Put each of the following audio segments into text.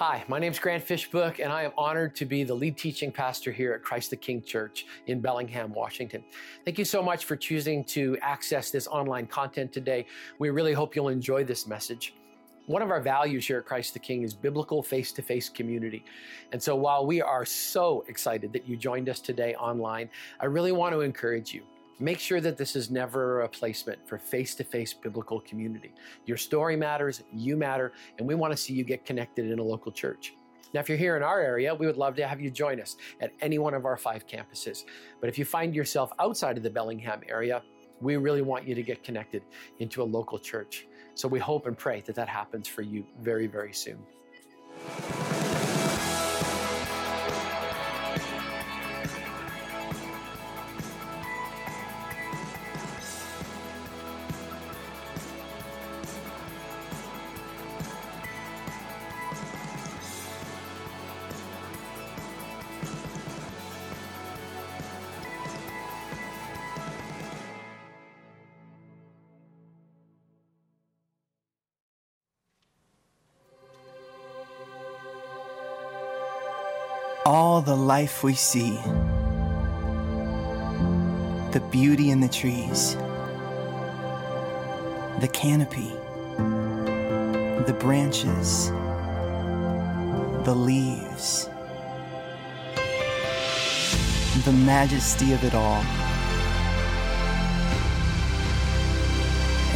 Hi, my name is Grant Fishbook, and I am honored to be the lead teaching pastor here at Christ the King Church in Bellingham, Washington. Thank you so much for choosing to access this online content today. We really hope you'll enjoy this message. One of our values here at Christ the King is biblical face to face community. And so while we are so excited that you joined us today online, I really want to encourage you. Make sure that this is never a replacement for face to face biblical community. Your story matters, you matter, and we want to see you get connected in a local church. Now, if you're here in our area, we would love to have you join us at any one of our five campuses. But if you find yourself outside of the Bellingham area, we really want you to get connected into a local church. So we hope and pray that that happens for you very, very soon. All the life we see, the beauty in the trees, the canopy, the branches, the leaves, the majesty of it all.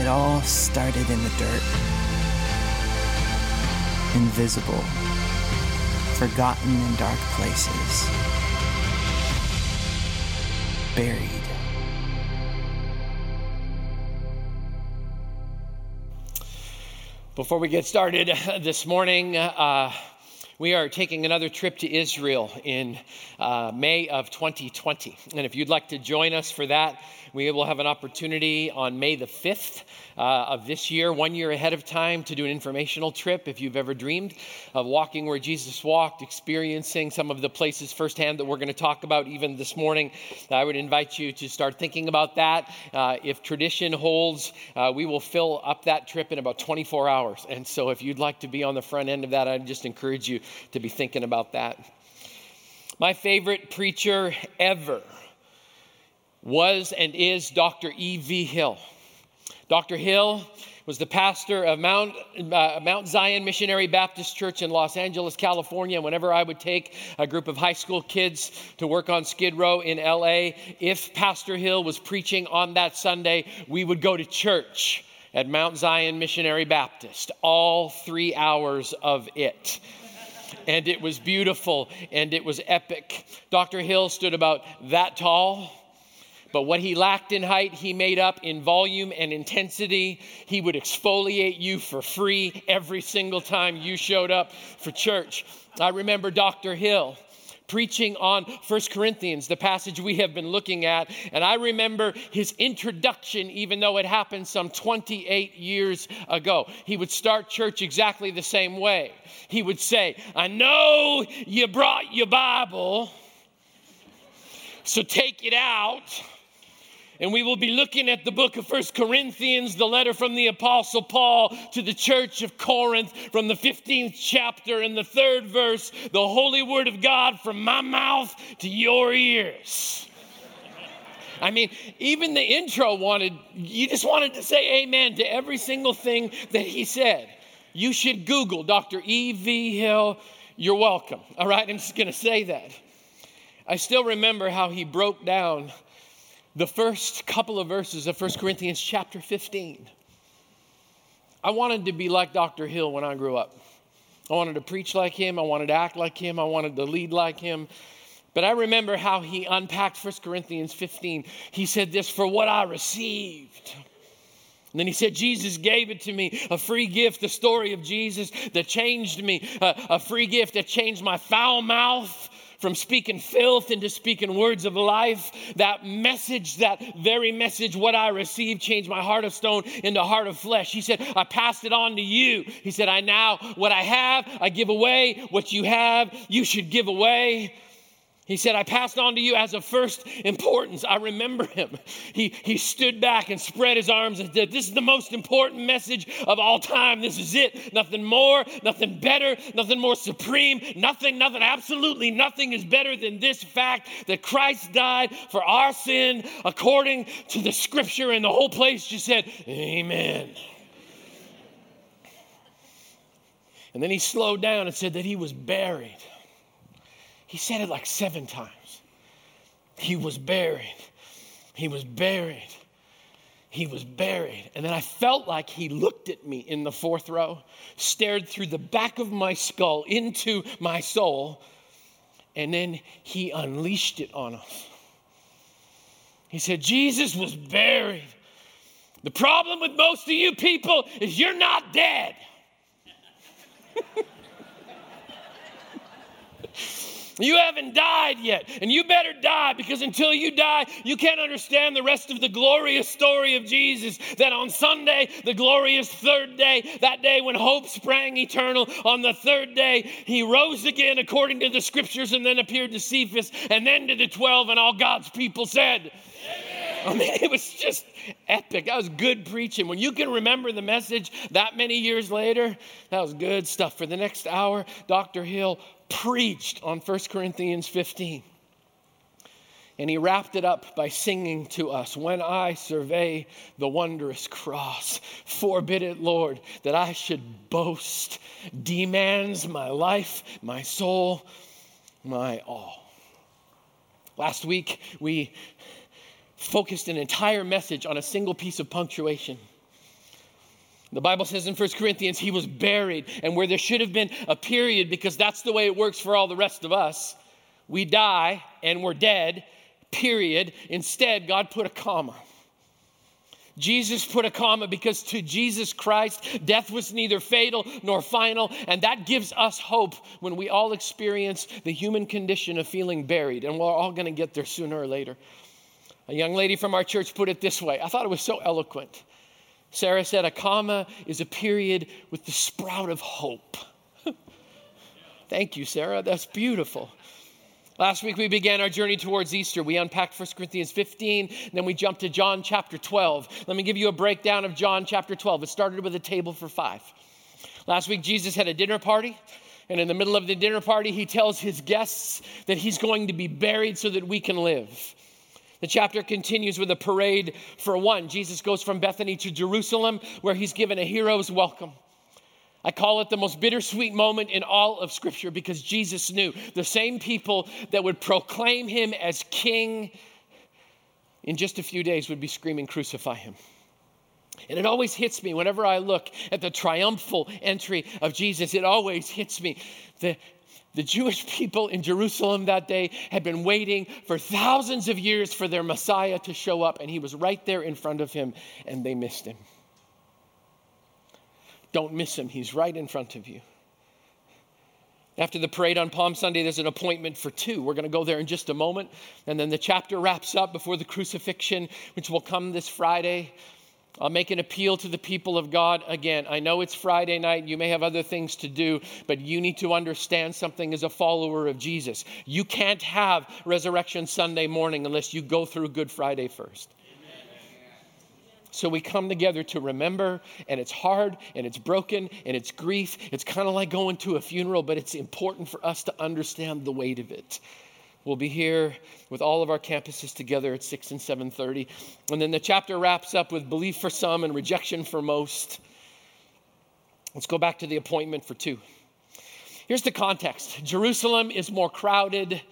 It all started in the dirt, invisible forgotten in dark places, buried. Before we get started this morning, uh, we are taking another trip to Israel in uh, May of 2020. And if you'd like to join us for that, we will have an opportunity on May the 5th uh, of this year, one year ahead of time, to do an informational trip. If you've ever dreamed of walking where Jesus walked, experiencing some of the places firsthand that we're going to talk about even this morning, I would invite you to start thinking about that. Uh, if tradition holds, uh, we will fill up that trip in about 24 hours. And so if you'd like to be on the front end of that, I'd just encourage you to be thinking about that. My favorite preacher ever was and is Dr. E.V. Hill. Dr. Hill was the pastor of Mount, uh, Mount Zion Missionary Baptist Church in Los Angeles, California. Whenever I would take a group of high school kids to work on Skid Row in LA, if Pastor Hill was preaching on that Sunday, we would go to church at Mount Zion Missionary Baptist, all three hours of it and it was beautiful and it was epic. Dr. Hill stood about that tall. But what he lacked in height, he made up in volume and intensity. He would exfoliate you for free every single time you showed up for church. I remember Dr. Hill preaching on First Corinthians, the passage we have been looking at. And I remember his introduction, even though it happened some 28 years ago. He would start church exactly the same way. He would say, I know you brought your Bible, so take it out and we will be looking at the book of First Corinthians, the letter from the Apostle Paul to the church of Corinth from the 15th chapter and the third verse, the holy word of God from my mouth to your ears. I mean, even the intro wanted, you just wanted to say amen to every single thing that he said. You should Google Dr. E.V. Hill. You're welcome. All right, I'm just going to say that. I still remember how he broke down the first couple of verses of 1 Corinthians chapter 15. I wanted to be like Dr. Hill when I grew up. I wanted to preach like him, I wanted to act like him, I wanted to lead like him. But I remember how he unpacked 1 Corinthians 15. He said this for what I received. And then he said, Jesus gave it to me, a free gift, the story of Jesus that changed me, a, a free gift that changed my foul mouth from speaking filth into speaking words of life. That message, that very message, what I received, changed my heart of stone into heart of flesh. He said, I passed it on to you. He said, I now, what I have, I give away. What you have, you should give away. He said, I passed on to you as of first importance. I remember him. He, he stood back and spread his arms and said, This is the most important message of all time. This is it. Nothing more, nothing better, nothing more supreme, nothing, nothing, absolutely nothing is better than this fact that Christ died for our sin according to the scripture. And the whole place just said, Amen. And then he slowed down and said that he was buried. He said it like seven times. He was buried. He was buried. He was buried. And then I felt like he looked at me in the fourth row, stared through the back of my skull into my soul, and then he unleashed it on us. He said, Jesus was buried. The problem with most of you people is you're not dead. You haven't died yet, and you better die because until you die, you can't understand the rest of the glorious story of Jesus. That on Sunday, the glorious third day, that day when hope sprang eternal, on the third day, he rose again according to the scriptures and then appeared to Cephas and then to the 12, and all God's people said, I mean, it was just epic. That was good preaching. When you can remember the message that many years later, that was good stuff. For the next hour, Dr. Hill preached on 1 Corinthians 15. And he wrapped it up by singing to us When I survey the wondrous cross, forbid it, Lord, that I should boast, demands my life, my soul, my all. Last week, we focused an entire message on a single piece of punctuation. The Bible says in 1 Corinthians, he was buried, and where there should have been a period, because that's the way it works for all the rest of us, we die and we're dead, period. Instead, God put a comma. Jesus put a comma because to Jesus Christ, death was neither fatal nor final, and that gives us hope when we all experience the human condition of feeling buried, and we're all going to get there sooner or later. A young lady from our church put it this way I thought it was so eloquent. Sarah said, A comma is a period with the sprout of hope. Thank you, Sarah. That's beautiful. Last week we began our journey towards Easter. We unpacked 1 Corinthians 15, then we jumped to John chapter 12. Let me give you a breakdown of John chapter 12. It started with a table for five. Last week Jesus had a dinner party, and in the middle of the dinner party, he tells his guests that he's going to be buried so that we can live. The chapter continues with a parade for one. Jesus goes from Bethany to Jerusalem, where he's given a hero's welcome. I call it the most bittersweet moment in all of Scripture because Jesus knew the same people that would proclaim him as king in just a few days would be screaming, Crucify him. And it always hits me whenever I look at the triumphal entry of Jesus. It always hits me. The, the Jewish people in Jerusalem that day had been waiting for thousands of years for their Messiah to show up, and he was right there in front of him, and they missed him. Don't miss him, he's right in front of you. After the parade on Palm Sunday, there's an appointment for two. We're going to go there in just a moment. And then the chapter wraps up before the crucifixion, which will come this Friday. I'll make an appeal to the people of God again. I know it's Friday night. You may have other things to do, but you need to understand something as a follower of Jesus. You can't have Resurrection Sunday morning unless you go through Good Friday first. So we come together to remember, and it's hard, and it's broken, and it's grief. It's kind of like going to a funeral, but it's important for us to understand the weight of it. We'll be here with all of our campuses together at 6 and 7:30. And then the chapter wraps up with belief for some and rejection for most. Let's go back to the appointment for two. Here's the context. Jerusalem is more crowded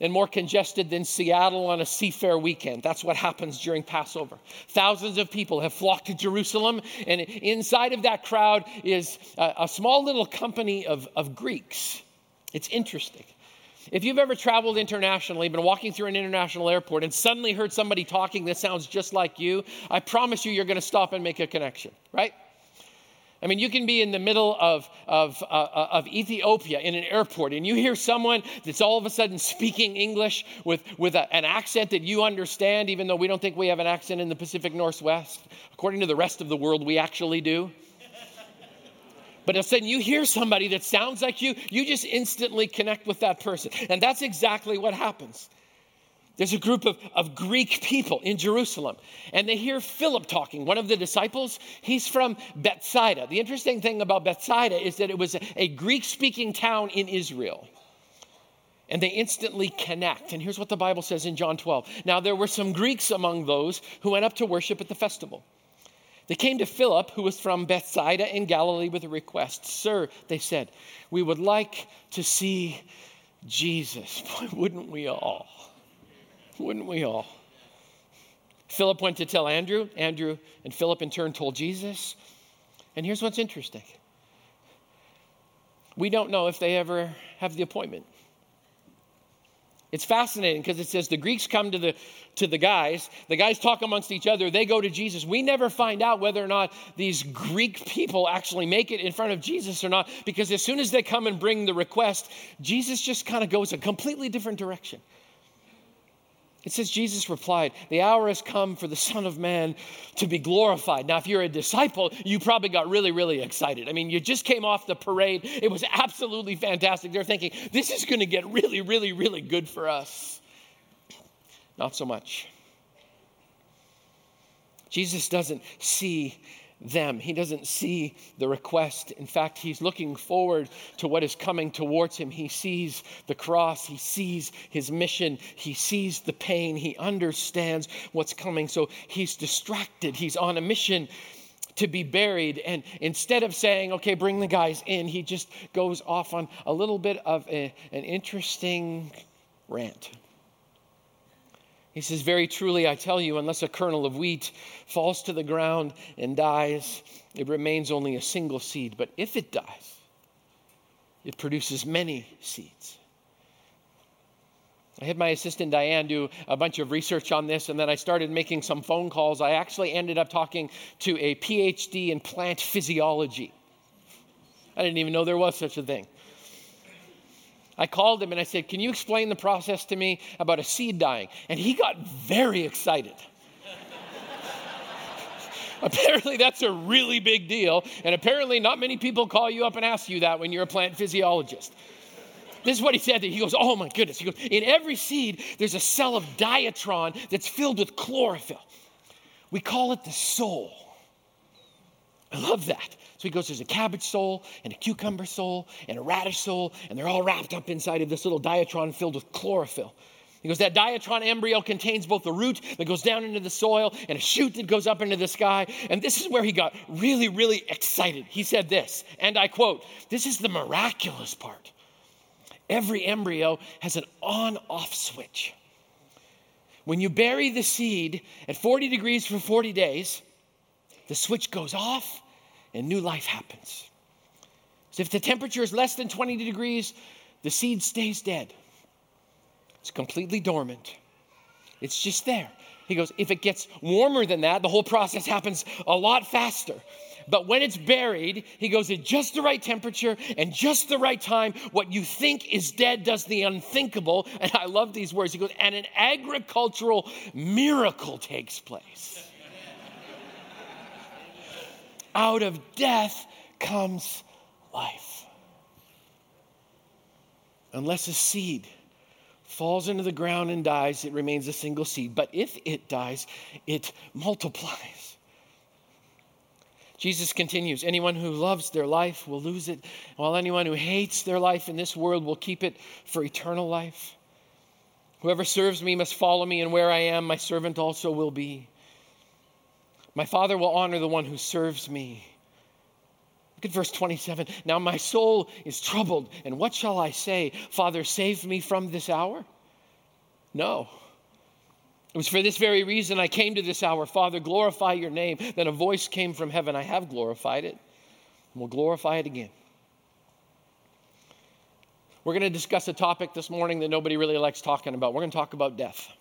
and more congested than Seattle on a seafair weekend. That's what happens during Passover. Thousands of people have flocked to Jerusalem, and inside of that crowd is a, a small little company of, of Greeks. It's interesting. If you've ever traveled internationally, been walking through an international airport, and suddenly heard somebody talking that sounds just like you, I promise you, you're going to stop and make a connection, right? I mean, you can be in the middle of, of, uh, of Ethiopia in an airport, and you hear someone that's all of a sudden speaking English with, with a, an accent that you understand, even though we don't think we have an accent in the Pacific Northwest. According to the rest of the world, we actually do. But a sudden you hear somebody that sounds like you, you just instantly connect with that person. And that's exactly what happens. There's a group of, of Greek people in Jerusalem, and they hear Philip talking. One of the disciples, he's from Bethsaida. The interesting thing about Bethsaida is that it was a, a Greek speaking town in Israel. And they instantly connect. And here's what the Bible says in John 12. Now, there were some Greeks among those who went up to worship at the festival. They came to Philip, who was from Bethsaida in Galilee, with a request. Sir, they said, we would like to see Jesus. Boy, wouldn't we all? Wouldn't we all? Philip went to tell Andrew. Andrew and Philip, in turn, told Jesus. And here's what's interesting we don't know if they ever have the appointment. It's fascinating because it says the Greeks come to the, to the guys, the guys talk amongst each other, they go to Jesus. We never find out whether or not these Greek people actually make it in front of Jesus or not because as soon as they come and bring the request, Jesus just kind of goes a completely different direction. It says, Jesus replied, The hour has come for the Son of Man to be glorified. Now, if you're a disciple, you probably got really, really excited. I mean, you just came off the parade. It was absolutely fantastic. They're thinking, This is going to get really, really, really good for us. Not so much. Jesus doesn't see them. He doesn't see the request. In fact, he's looking forward to what is coming towards him. He sees the cross, he sees his mission, he sees the pain, he understands what's coming. So he's distracted, he's on a mission to be buried. And instead of saying, okay, bring the guys in, he just goes off on a little bit of a, an interesting rant. He says, Very truly, I tell you, unless a kernel of wheat falls to the ground and dies, it remains only a single seed. But if it dies, it produces many seeds. I had my assistant Diane do a bunch of research on this, and then I started making some phone calls. I actually ended up talking to a PhD in plant physiology. I didn't even know there was such a thing. I called him and I said, Can you explain the process to me about a seed dying? And he got very excited. apparently, that's a really big deal. And apparently, not many people call you up and ask you that when you're a plant physiologist. This is what he said. He goes, Oh my goodness. He goes, In every seed, there's a cell of diatron that's filled with chlorophyll. We call it the soul. I love that. So he goes, there's a cabbage soul and a cucumber soul and a radish soul, and they're all wrapped up inside of this little diatron filled with chlorophyll. He goes, that diatron embryo contains both a root that goes down into the soil and a shoot that goes up into the sky. And this is where he got really, really excited. He said this, and I quote, This is the miraculous part. Every embryo has an on off switch. When you bury the seed at 40 degrees for 40 days, the switch goes off and new life happens. So if the temperature is less than 20 degrees, the seed stays dead. It's completely dormant. It's just there. He goes, if it gets warmer than that, the whole process happens a lot faster. But when it's buried, he goes at just the right temperature and just the right time. What you think is dead does the unthinkable. And I love these words. He goes, and an agricultural miracle takes place out of death comes life. Unless a seed falls into the ground and dies, it remains a single seed. But if it dies, it multiplies. Jesus continues Anyone who loves their life will lose it, while anyone who hates their life in this world will keep it for eternal life. Whoever serves me must follow me, and where I am, my servant also will be. My Father will honor the one who serves me. Look at verse 27. Now my soul is troubled, and what shall I say? Father, save me from this hour? No. It was for this very reason I came to this hour. Father, glorify your name. Then a voice came from heaven. I have glorified it, and we'll glorify it again. We're going to discuss a topic this morning that nobody really likes talking about. We're going to talk about death.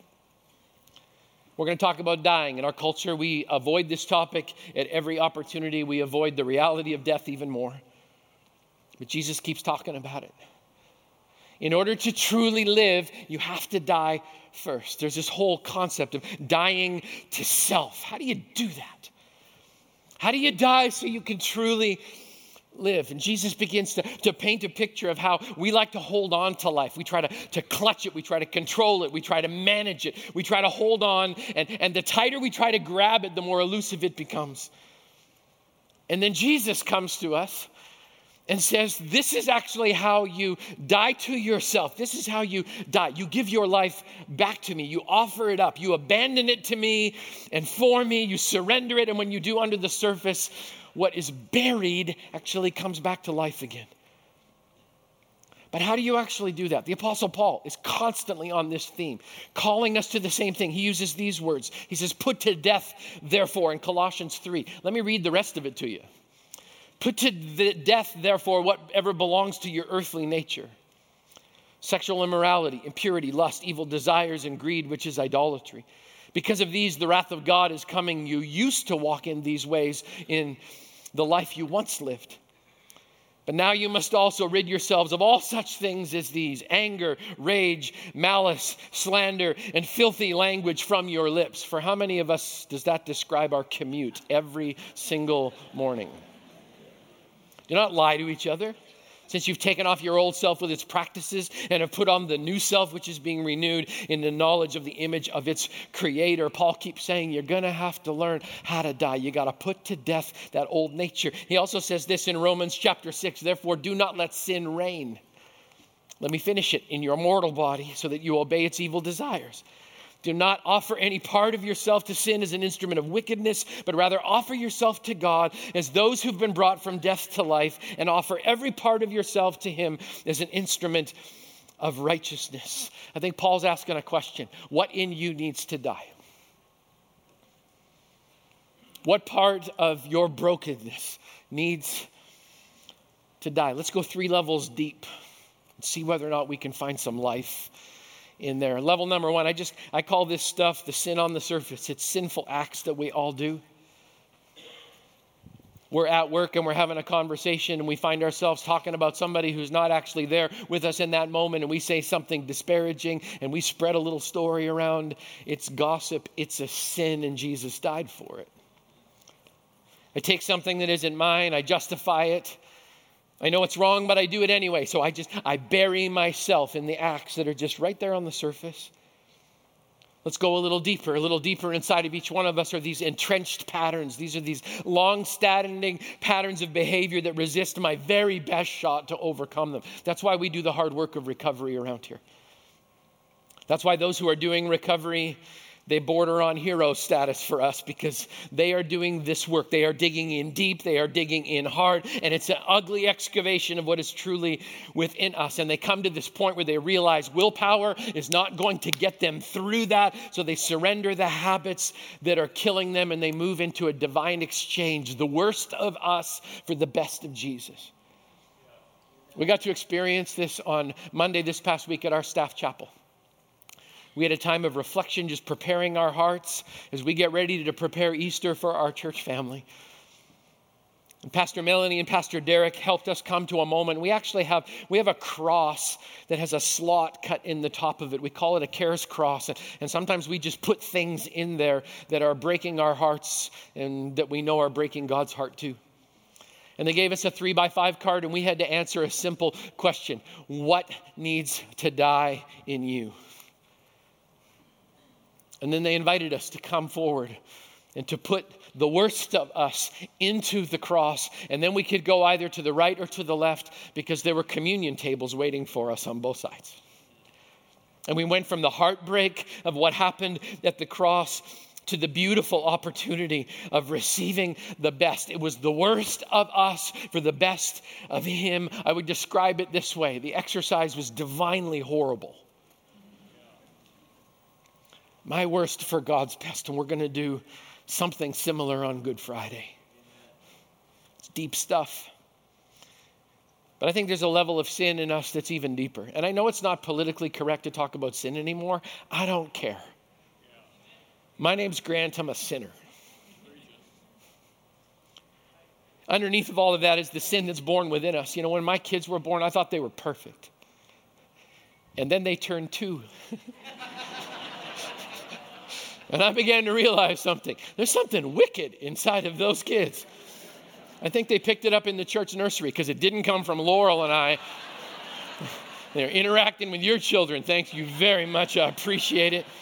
We're going to talk about dying. In our culture, we avoid this topic at every opportunity. We avoid the reality of death even more. But Jesus keeps talking about it. In order to truly live, you have to die first. There's this whole concept of dying to self. How do you do that? How do you die so you can truly live. And Jesus begins to, to paint a picture of how we like to hold on to life. We try to, to clutch it, we try to control it, we try to manage it, we try to hold on. And, and the tighter we try to grab it, the more elusive it becomes. And then Jesus comes to us and says, This is actually how you die to yourself. This is how you die. You give your life back to me. You offer it up. You abandon it to me and for me. You surrender it. And when you do under the surface, what is buried actually comes back to life again. But how do you actually do that? The Apostle Paul is constantly on this theme, calling us to the same thing. He uses these words. He says, Put to death, therefore, in Colossians 3. Let me read the rest of it to you. Put to death, therefore, whatever belongs to your earthly nature sexual immorality, impurity, lust, evil desires, and greed, which is idolatry. Because of these, the wrath of God is coming. You used to walk in these ways in the life you once lived. But now you must also rid yourselves of all such things as these anger, rage, malice, slander, and filthy language from your lips. For how many of us does that describe our commute every single morning? Do not lie to each other. Since you've taken off your old self with its practices and have put on the new self, which is being renewed in the knowledge of the image of its creator, Paul keeps saying you're going to have to learn how to die. You got to put to death that old nature. He also says this in Romans chapter 6 therefore, do not let sin reign. Let me finish it in your mortal body so that you obey its evil desires. Do not offer any part of yourself to sin as an instrument of wickedness, but rather offer yourself to God as those who've been brought from death to life, and offer every part of yourself to Him as an instrument of righteousness. I think Paul's asking a question What in you needs to die? What part of your brokenness needs to die? Let's go three levels deep and see whether or not we can find some life in there. Level number one, I just I call this stuff the sin on the surface. It's sinful acts that we all do. We're at work and we're having a conversation and we find ourselves talking about somebody who's not actually there with us in that moment and we say something disparaging and we spread a little story around. It's gossip, it's a sin, and Jesus died for it. I take something that isn't mine, I justify it, I know it's wrong, but I do it anyway. So I just, I bury myself in the acts that are just right there on the surface. Let's go a little deeper. A little deeper inside of each one of us are these entrenched patterns. These are these long standing patterns of behavior that resist my very best shot to overcome them. That's why we do the hard work of recovery around here. That's why those who are doing recovery they border on hero status for us because they are doing this work. They are digging in deep, they are digging in hard, and it's an ugly excavation of what is truly within us. And they come to this point where they realize willpower is not going to get them through that, so they surrender the habits that are killing them and they move into a divine exchange, the worst of us for the best of Jesus. We got to experience this on Monday this past week at our staff chapel. We had a time of reflection, just preparing our hearts as we get ready to prepare Easter for our church family. And Pastor Melanie and Pastor Derek helped us come to a moment. We actually have we have a cross that has a slot cut in the top of it. We call it a cares cross, and, and sometimes we just put things in there that are breaking our hearts and that we know are breaking God's heart too. And they gave us a three by five card, and we had to answer a simple question What needs to die in you? And then they invited us to come forward and to put the worst of us into the cross. And then we could go either to the right or to the left because there were communion tables waiting for us on both sides. And we went from the heartbreak of what happened at the cross to the beautiful opportunity of receiving the best. It was the worst of us for the best of Him. I would describe it this way the exercise was divinely horrible my worst for God's best. And we're going to do something similar on Good Friday. It's deep stuff. But I think there's a level of sin in us that's even deeper. And I know it's not politically correct to talk about sin anymore. I don't care. My name's Grant, I'm a sinner. Underneath of all of that is the sin that's born within us. You know, when my kids were born, I thought they were perfect. And then they turned two. And I began to realize something. There's something wicked inside of those kids. I think they picked it up in the church nursery because it didn't come from Laurel and I. They're interacting with your children. Thank you very much. I appreciate it.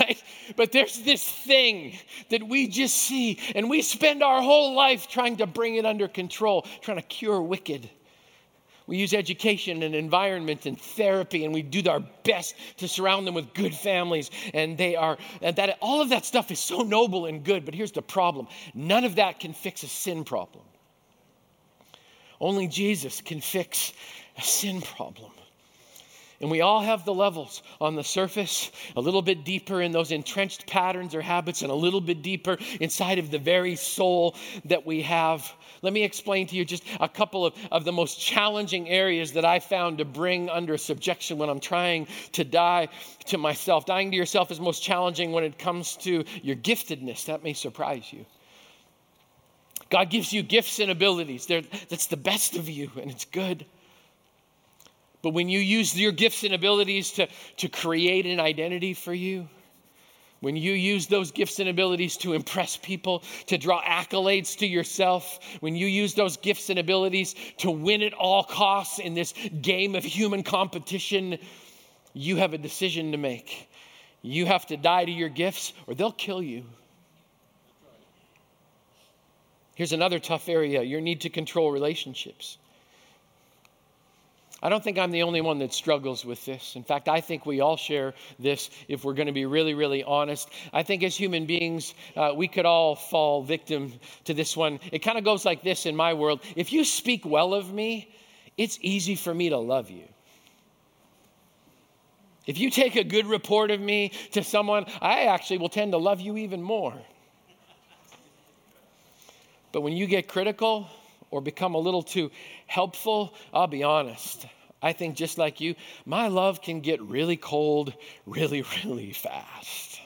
Right? But there's this thing that we just see, and we spend our whole life trying to bring it under control, trying to cure wicked. We use education and environment and therapy, and we do our best to surround them with good families. And they are, and that all of that stuff is so noble and good. But here's the problem none of that can fix a sin problem. Only Jesus can fix a sin problem. And we all have the levels on the surface, a little bit deeper in those entrenched patterns or habits, and a little bit deeper inside of the very soul that we have. Let me explain to you just a couple of, of the most challenging areas that I found to bring under subjection when I'm trying to die to myself. Dying to yourself is most challenging when it comes to your giftedness. That may surprise you. God gives you gifts and abilities. They're, that's the best of you, and it's good. But when you use your gifts and abilities to, to create an identity for you, when you use those gifts and abilities to impress people, to draw accolades to yourself, when you use those gifts and abilities to win at all costs in this game of human competition, you have a decision to make. You have to die to your gifts or they'll kill you. Here's another tough area your need to control relationships. I don't think I'm the only one that struggles with this. In fact, I think we all share this if we're going to be really, really honest. I think as human beings, uh, we could all fall victim to this one. It kind of goes like this in my world if you speak well of me, it's easy for me to love you. If you take a good report of me to someone, I actually will tend to love you even more. But when you get critical, or become a little too helpful, I'll be honest. I think just like you, my love can get really cold really, really fast.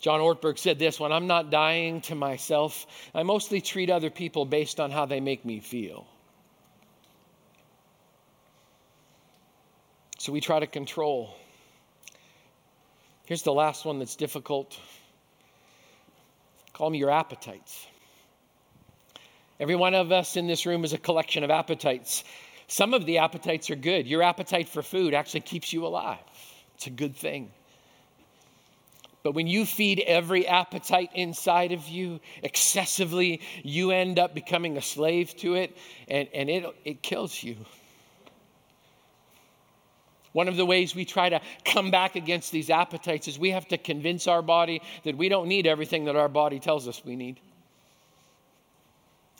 John Ortberg said this when I'm not dying to myself, I mostly treat other people based on how they make me feel. So we try to control. Here's the last one that's difficult call me your appetites. Every one of us in this room is a collection of appetites. Some of the appetites are good. Your appetite for food actually keeps you alive, it's a good thing. But when you feed every appetite inside of you excessively, you end up becoming a slave to it, and, and it, it kills you. One of the ways we try to come back against these appetites is we have to convince our body that we don't need everything that our body tells us we need.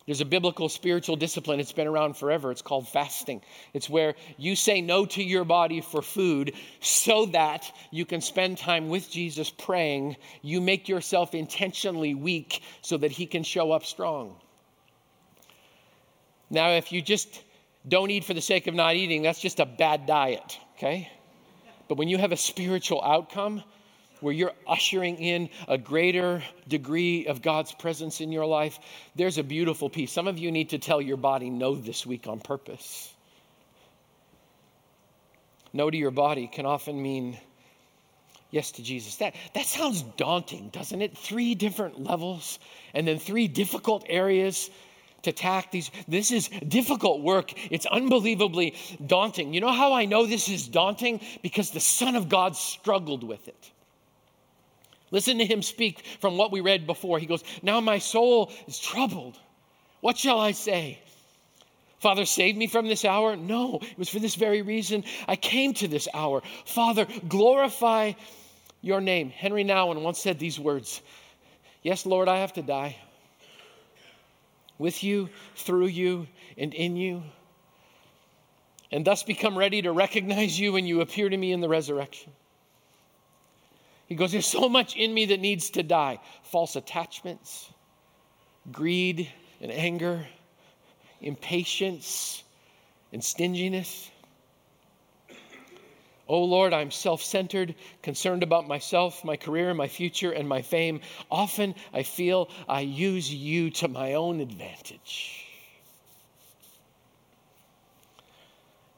There's a biblical spiritual discipline. It's been around forever. It's called fasting. It's where you say no to your body for food so that you can spend time with Jesus praying. You make yourself intentionally weak so that he can show up strong. Now, if you just don't eat for the sake of not eating, that's just a bad diet, okay? But when you have a spiritual outcome, where you're ushering in a greater degree of God's presence in your life, there's a beautiful piece. Some of you need to tell your body no this week on purpose. No to your body can often mean yes to Jesus. That, that sounds daunting, doesn't it? Three different levels and then three difficult areas to tack these. This is difficult work. It's unbelievably daunting. You know how I know this is daunting? Because the Son of God struggled with it. Listen to him speak from what we read before. He goes, Now my soul is troubled. What shall I say? Father, save me from this hour? No, it was for this very reason I came to this hour. Father, glorify your name. Henri Nouwen once said these words Yes, Lord, I have to die. With you, through you, and in you. And thus become ready to recognize you when you appear to me in the resurrection. He goes, There's so much in me that needs to die false attachments, greed and anger, impatience and stinginess. Oh Lord, I'm self centered, concerned about myself, my career, my future, and my fame. Often I feel I use you to my own advantage.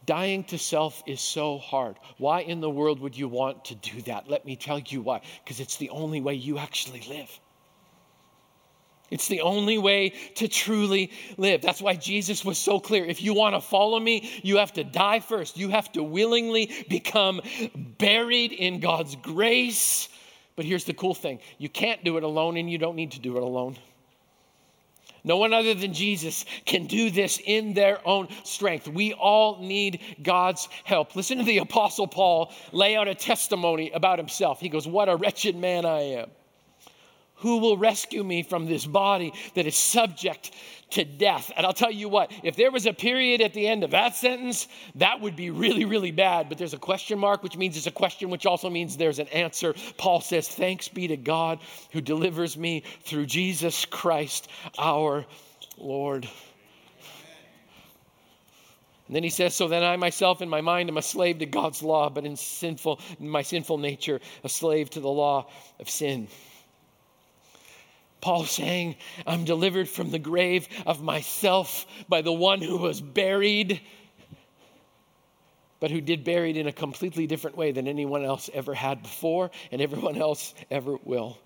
Dying to self is so hard. Why in the world would you want to do that? Let me tell you why. Because it's the only way you actually live. It's the only way to truly live. That's why Jesus was so clear. If you want to follow me, you have to die first. You have to willingly become buried in God's grace. But here's the cool thing you can't do it alone, and you don't need to do it alone. No one other than Jesus can do this in their own strength. We all need God's help. Listen to the Apostle Paul lay out a testimony about himself. He goes, What a wretched man I am. Who will rescue me from this body that is subject to death? And I'll tell you what, if there was a period at the end of that sentence, that would be really, really bad. But there's a question mark, which means it's a question, which also means there's an answer. Paul says, Thanks be to God who delivers me through Jesus Christ our Lord. And then he says, So then I myself in my mind am a slave to God's law, but in sinful in my sinful nature, a slave to the law of sin. Paul saying, I'm delivered from the grave of myself by the one who was buried, but who did buried in a completely different way than anyone else ever had before and everyone else ever will.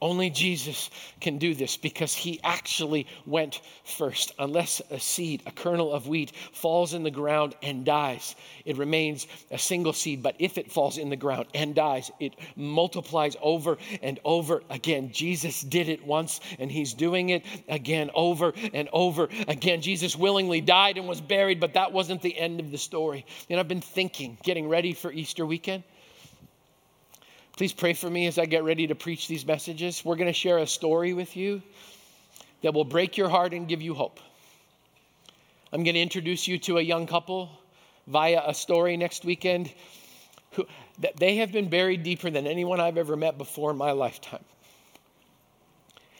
Only Jesus can do this because he actually went first. Unless a seed, a kernel of wheat, falls in the ground and dies, it remains a single seed. But if it falls in the ground and dies, it multiplies over and over again. Jesus did it once and he's doing it again over and over again. Jesus willingly died and was buried, but that wasn't the end of the story. And I've been thinking, getting ready for Easter weekend. Please pray for me as I get ready to preach these messages. We're going to share a story with you that will break your heart and give you hope. I'm going to introduce you to a young couple via a story next weekend. Who, they have been buried deeper than anyone I've ever met before in my lifetime.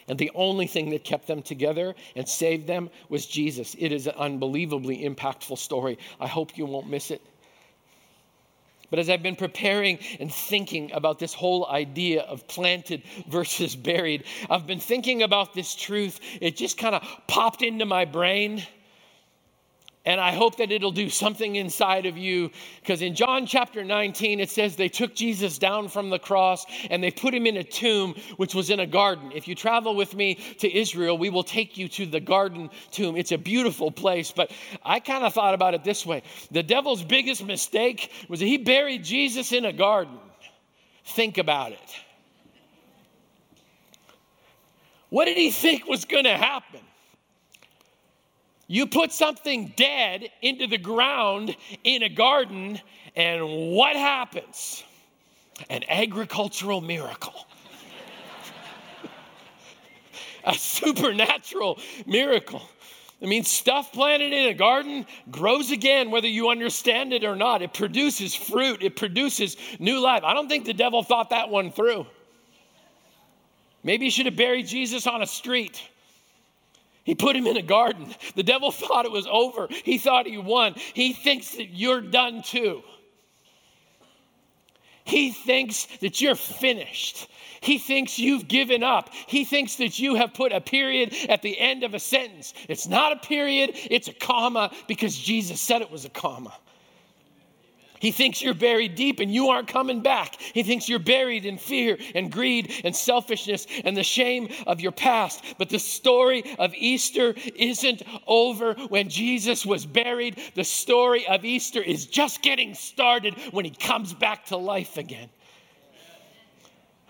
And the only thing that kept them together and saved them was Jesus. It is an unbelievably impactful story. I hope you won't miss it. But as I've been preparing and thinking about this whole idea of planted versus buried, I've been thinking about this truth. It just kind of popped into my brain. And I hope that it'll do something inside of you. Because in John chapter 19, it says they took Jesus down from the cross and they put him in a tomb, which was in a garden. If you travel with me to Israel, we will take you to the garden tomb. It's a beautiful place. But I kind of thought about it this way the devil's biggest mistake was that he buried Jesus in a garden. Think about it. What did he think was going to happen? You put something dead into the ground in a garden, and what happens? An agricultural miracle. a supernatural miracle. I mean, stuff planted in a garden grows again, whether you understand it or not. It produces fruit, it produces new life. I don't think the devil thought that one through. Maybe he should have buried Jesus on a street. He put him in a garden. The devil thought it was over. He thought he won. He thinks that you're done too. He thinks that you're finished. He thinks you've given up. He thinks that you have put a period at the end of a sentence. It's not a period, it's a comma because Jesus said it was a comma. He thinks you're buried deep and you aren't coming back. He thinks you're buried in fear and greed and selfishness and the shame of your past. But the story of Easter isn't over when Jesus was buried. The story of Easter is just getting started when he comes back to life again.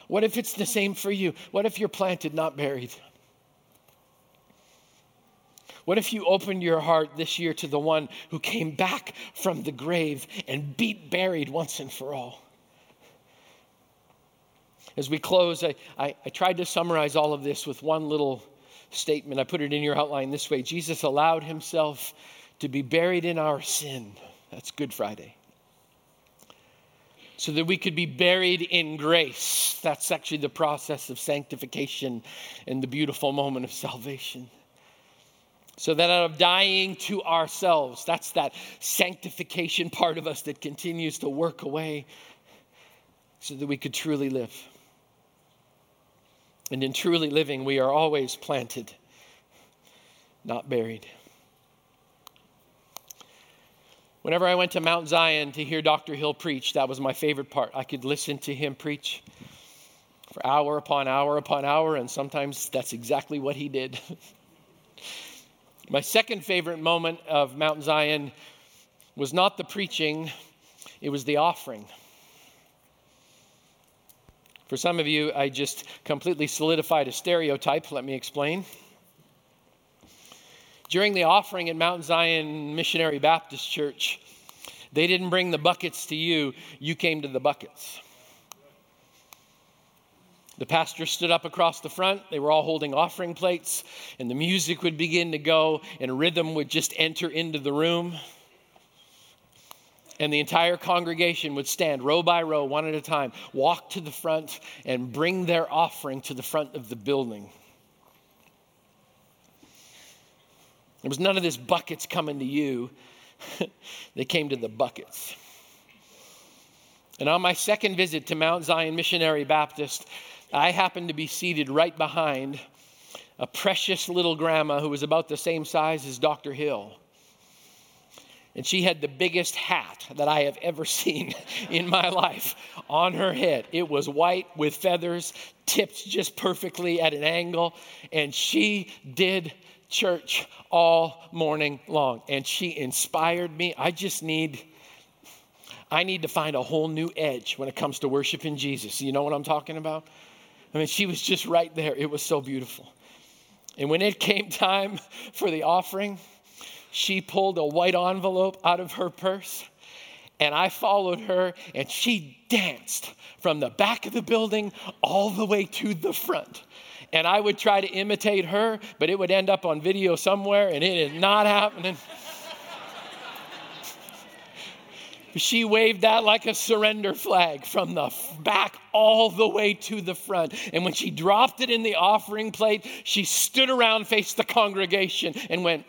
What if it's the same for you? What if you're planted, not buried? What if you opened your heart this year to the one who came back from the grave and beat buried once and for all? As we close, I, I, I tried to summarize all of this with one little statement. I put it in your outline this way Jesus allowed himself to be buried in our sin. That's Good Friday. So that we could be buried in grace. That's actually the process of sanctification and the beautiful moment of salvation. So that out of dying to ourselves, that's that sanctification part of us that continues to work away so that we could truly live. And in truly living, we are always planted, not buried. Whenever I went to Mount Zion to hear Dr. Hill preach, that was my favorite part. I could listen to him preach for hour upon hour upon hour, and sometimes that's exactly what he did. My second favorite moment of Mount Zion was not the preaching, it was the offering. For some of you, I just completely solidified a stereotype. Let me explain. During the offering at Mount Zion Missionary Baptist Church, they didn't bring the buckets to you, you came to the buckets. The pastor stood up across the front. They were all holding offering plates, and the music would begin to go, and rhythm would just enter into the room. And the entire congregation would stand row by row, one at a time, walk to the front, and bring their offering to the front of the building. There was none of this buckets coming to you, they came to the buckets. And on my second visit to Mount Zion Missionary Baptist, I happened to be seated right behind a precious little grandma who was about the same size as Dr. Hill. And she had the biggest hat that I have ever seen in my life on her head. It was white with feathers, tipped just perfectly at an angle. And she did church all morning long. And she inspired me. I just need. I need to find a whole new edge when it comes to worshiping Jesus. You know what I'm talking about? I mean, she was just right there. It was so beautiful. And when it came time for the offering, she pulled a white envelope out of her purse. And I followed her, and she danced from the back of the building all the way to the front. And I would try to imitate her, but it would end up on video somewhere, and it is not happening. She waved that like a surrender flag from the back all the way to the front. And when she dropped it in the offering plate, she stood around, faced the congregation, and went,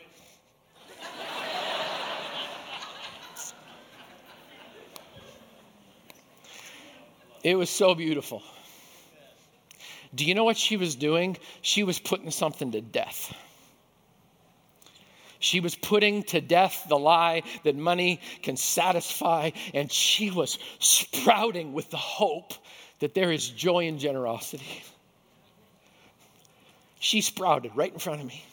It was so beautiful. Do you know what she was doing? She was putting something to death. She was putting to death the lie that money can satisfy, and she was sprouting with the hope that there is joy in generosity. She sprouted right in front of me.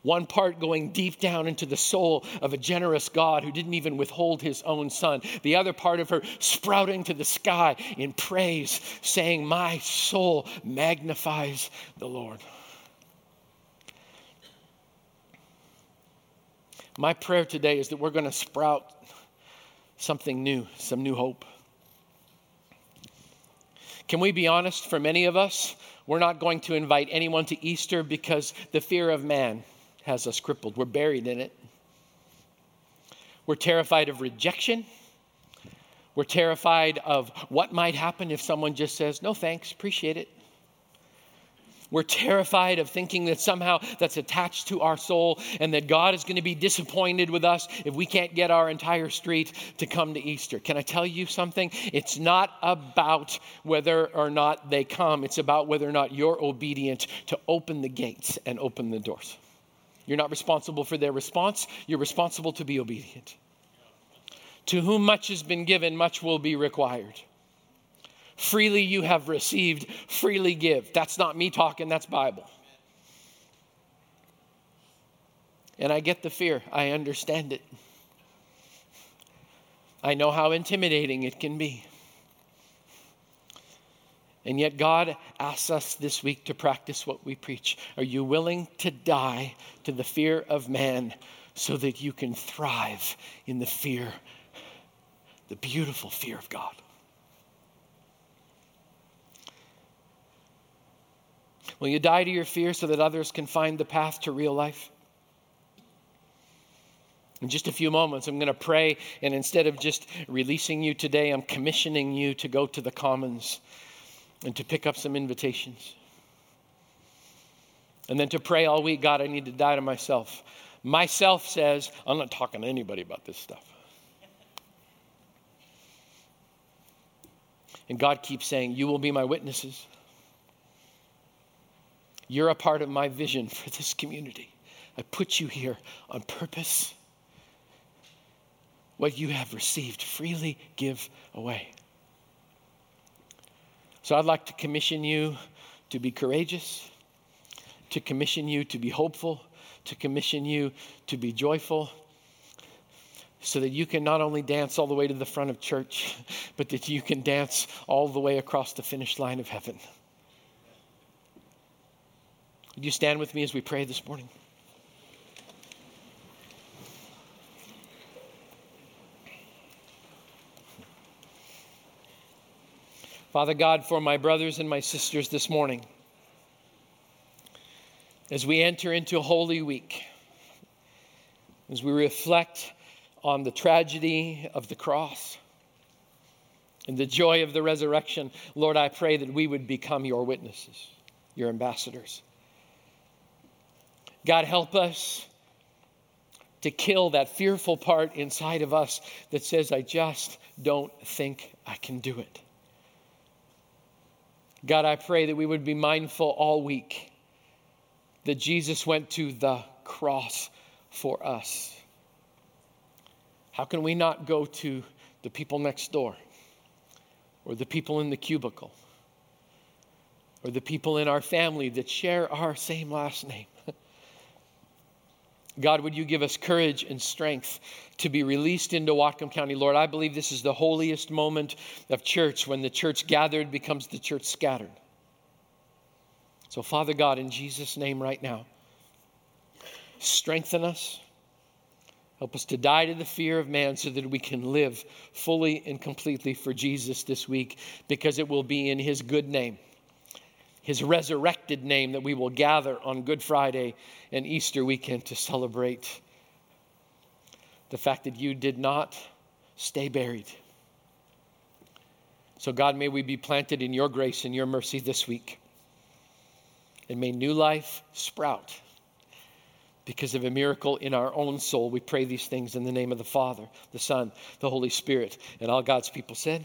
One part going deep down into the soul of a generous God who didn't even withhold his own son. The other part of her sprouting to the sky in praise, saying, My soul magnifies the Lord. My prayer today is that we're going to sprout something new, some new hope. Can we be honest? For many of us, we're not going to invite anyone to Easter because the fear of man has us crippled. We're buried in it. We're terrified of rejection. We're terrified of what might happen if someone just says, No thanks, appreciate it. We're terrified of thinking that somehow that's attached to our soul and that God is going to be disappointed with us if we can't get our entire street to come to Easter. Can I tell you something? It's not about whether or not they come, it's about whether or not you're obedient to open the gates and open the doors. You're not responsible for their response, you're responsible to be obedient. To whom much has been given, much will be required. Freely you have received, freely give. That's not me talking, that's Bible. And I get the fear, I understand it. I know how intimidating it can be. And yet, God asks us this week to practice what we preach. Are you willing to die to the fear of man so that you can thrive in the fear, the beautiful fear of God? Will you die to your fear so that others can find the path to real life? In just a few moments, I'm going to pray, and instead of just releasing you today, I'm commissioning you to go to the commons and to pick up some invitations. And then to pray all week God, I need to die to myself. Myself says, I'm not talking to anybody about this stuff. And God keeps saying, You will be my witnesses. You're a part of my vision for this community. I put you here on purpose. What you have received, freely give away. So I'd like to commission you to be courageous, to commission you to be hopeful, to commission you to be joyful, so that you can not only dance all the way to the front of church, but that you can dance all the way across the finish line of heaven. Would you stand with me as we pray this morning? Father God, for my brothers and my sisters this morning, as we enter into Holy Week, as we reflect on the tragedy of the cross and the joy of the resurrection, Lord, I pray that we would become your witnesses, your ambassadors. God, help us to kill that fearful part inside of us that says, I just don't think I can do it. God, I pray that we would be mindful all week that Jesus went to the cross for us. How can we not go to the people next door or the people in the cubicle or the people in our family that share our same last name? God, would you give us courage and strength to be released into Whatcom County? Lord, I believe this is the holiest moment of church when the church gathered becomes the church scattered. So, Father God, in Jesus' name right now, strengthen us. Help us to die to the fear of man so that we can live fully and completely for Jesus this week because it will be in his good name his resurrected name that we will gather on Good Friday and Easter weekend to celebrate the fact that you did not stay buried. So, God, may we be planted in your grace and your mercy this week. And may new life sprout because of a miracle in our own soul. We pray these things in the name of the Father, the Son, the Holy Spirit. And all God's people said,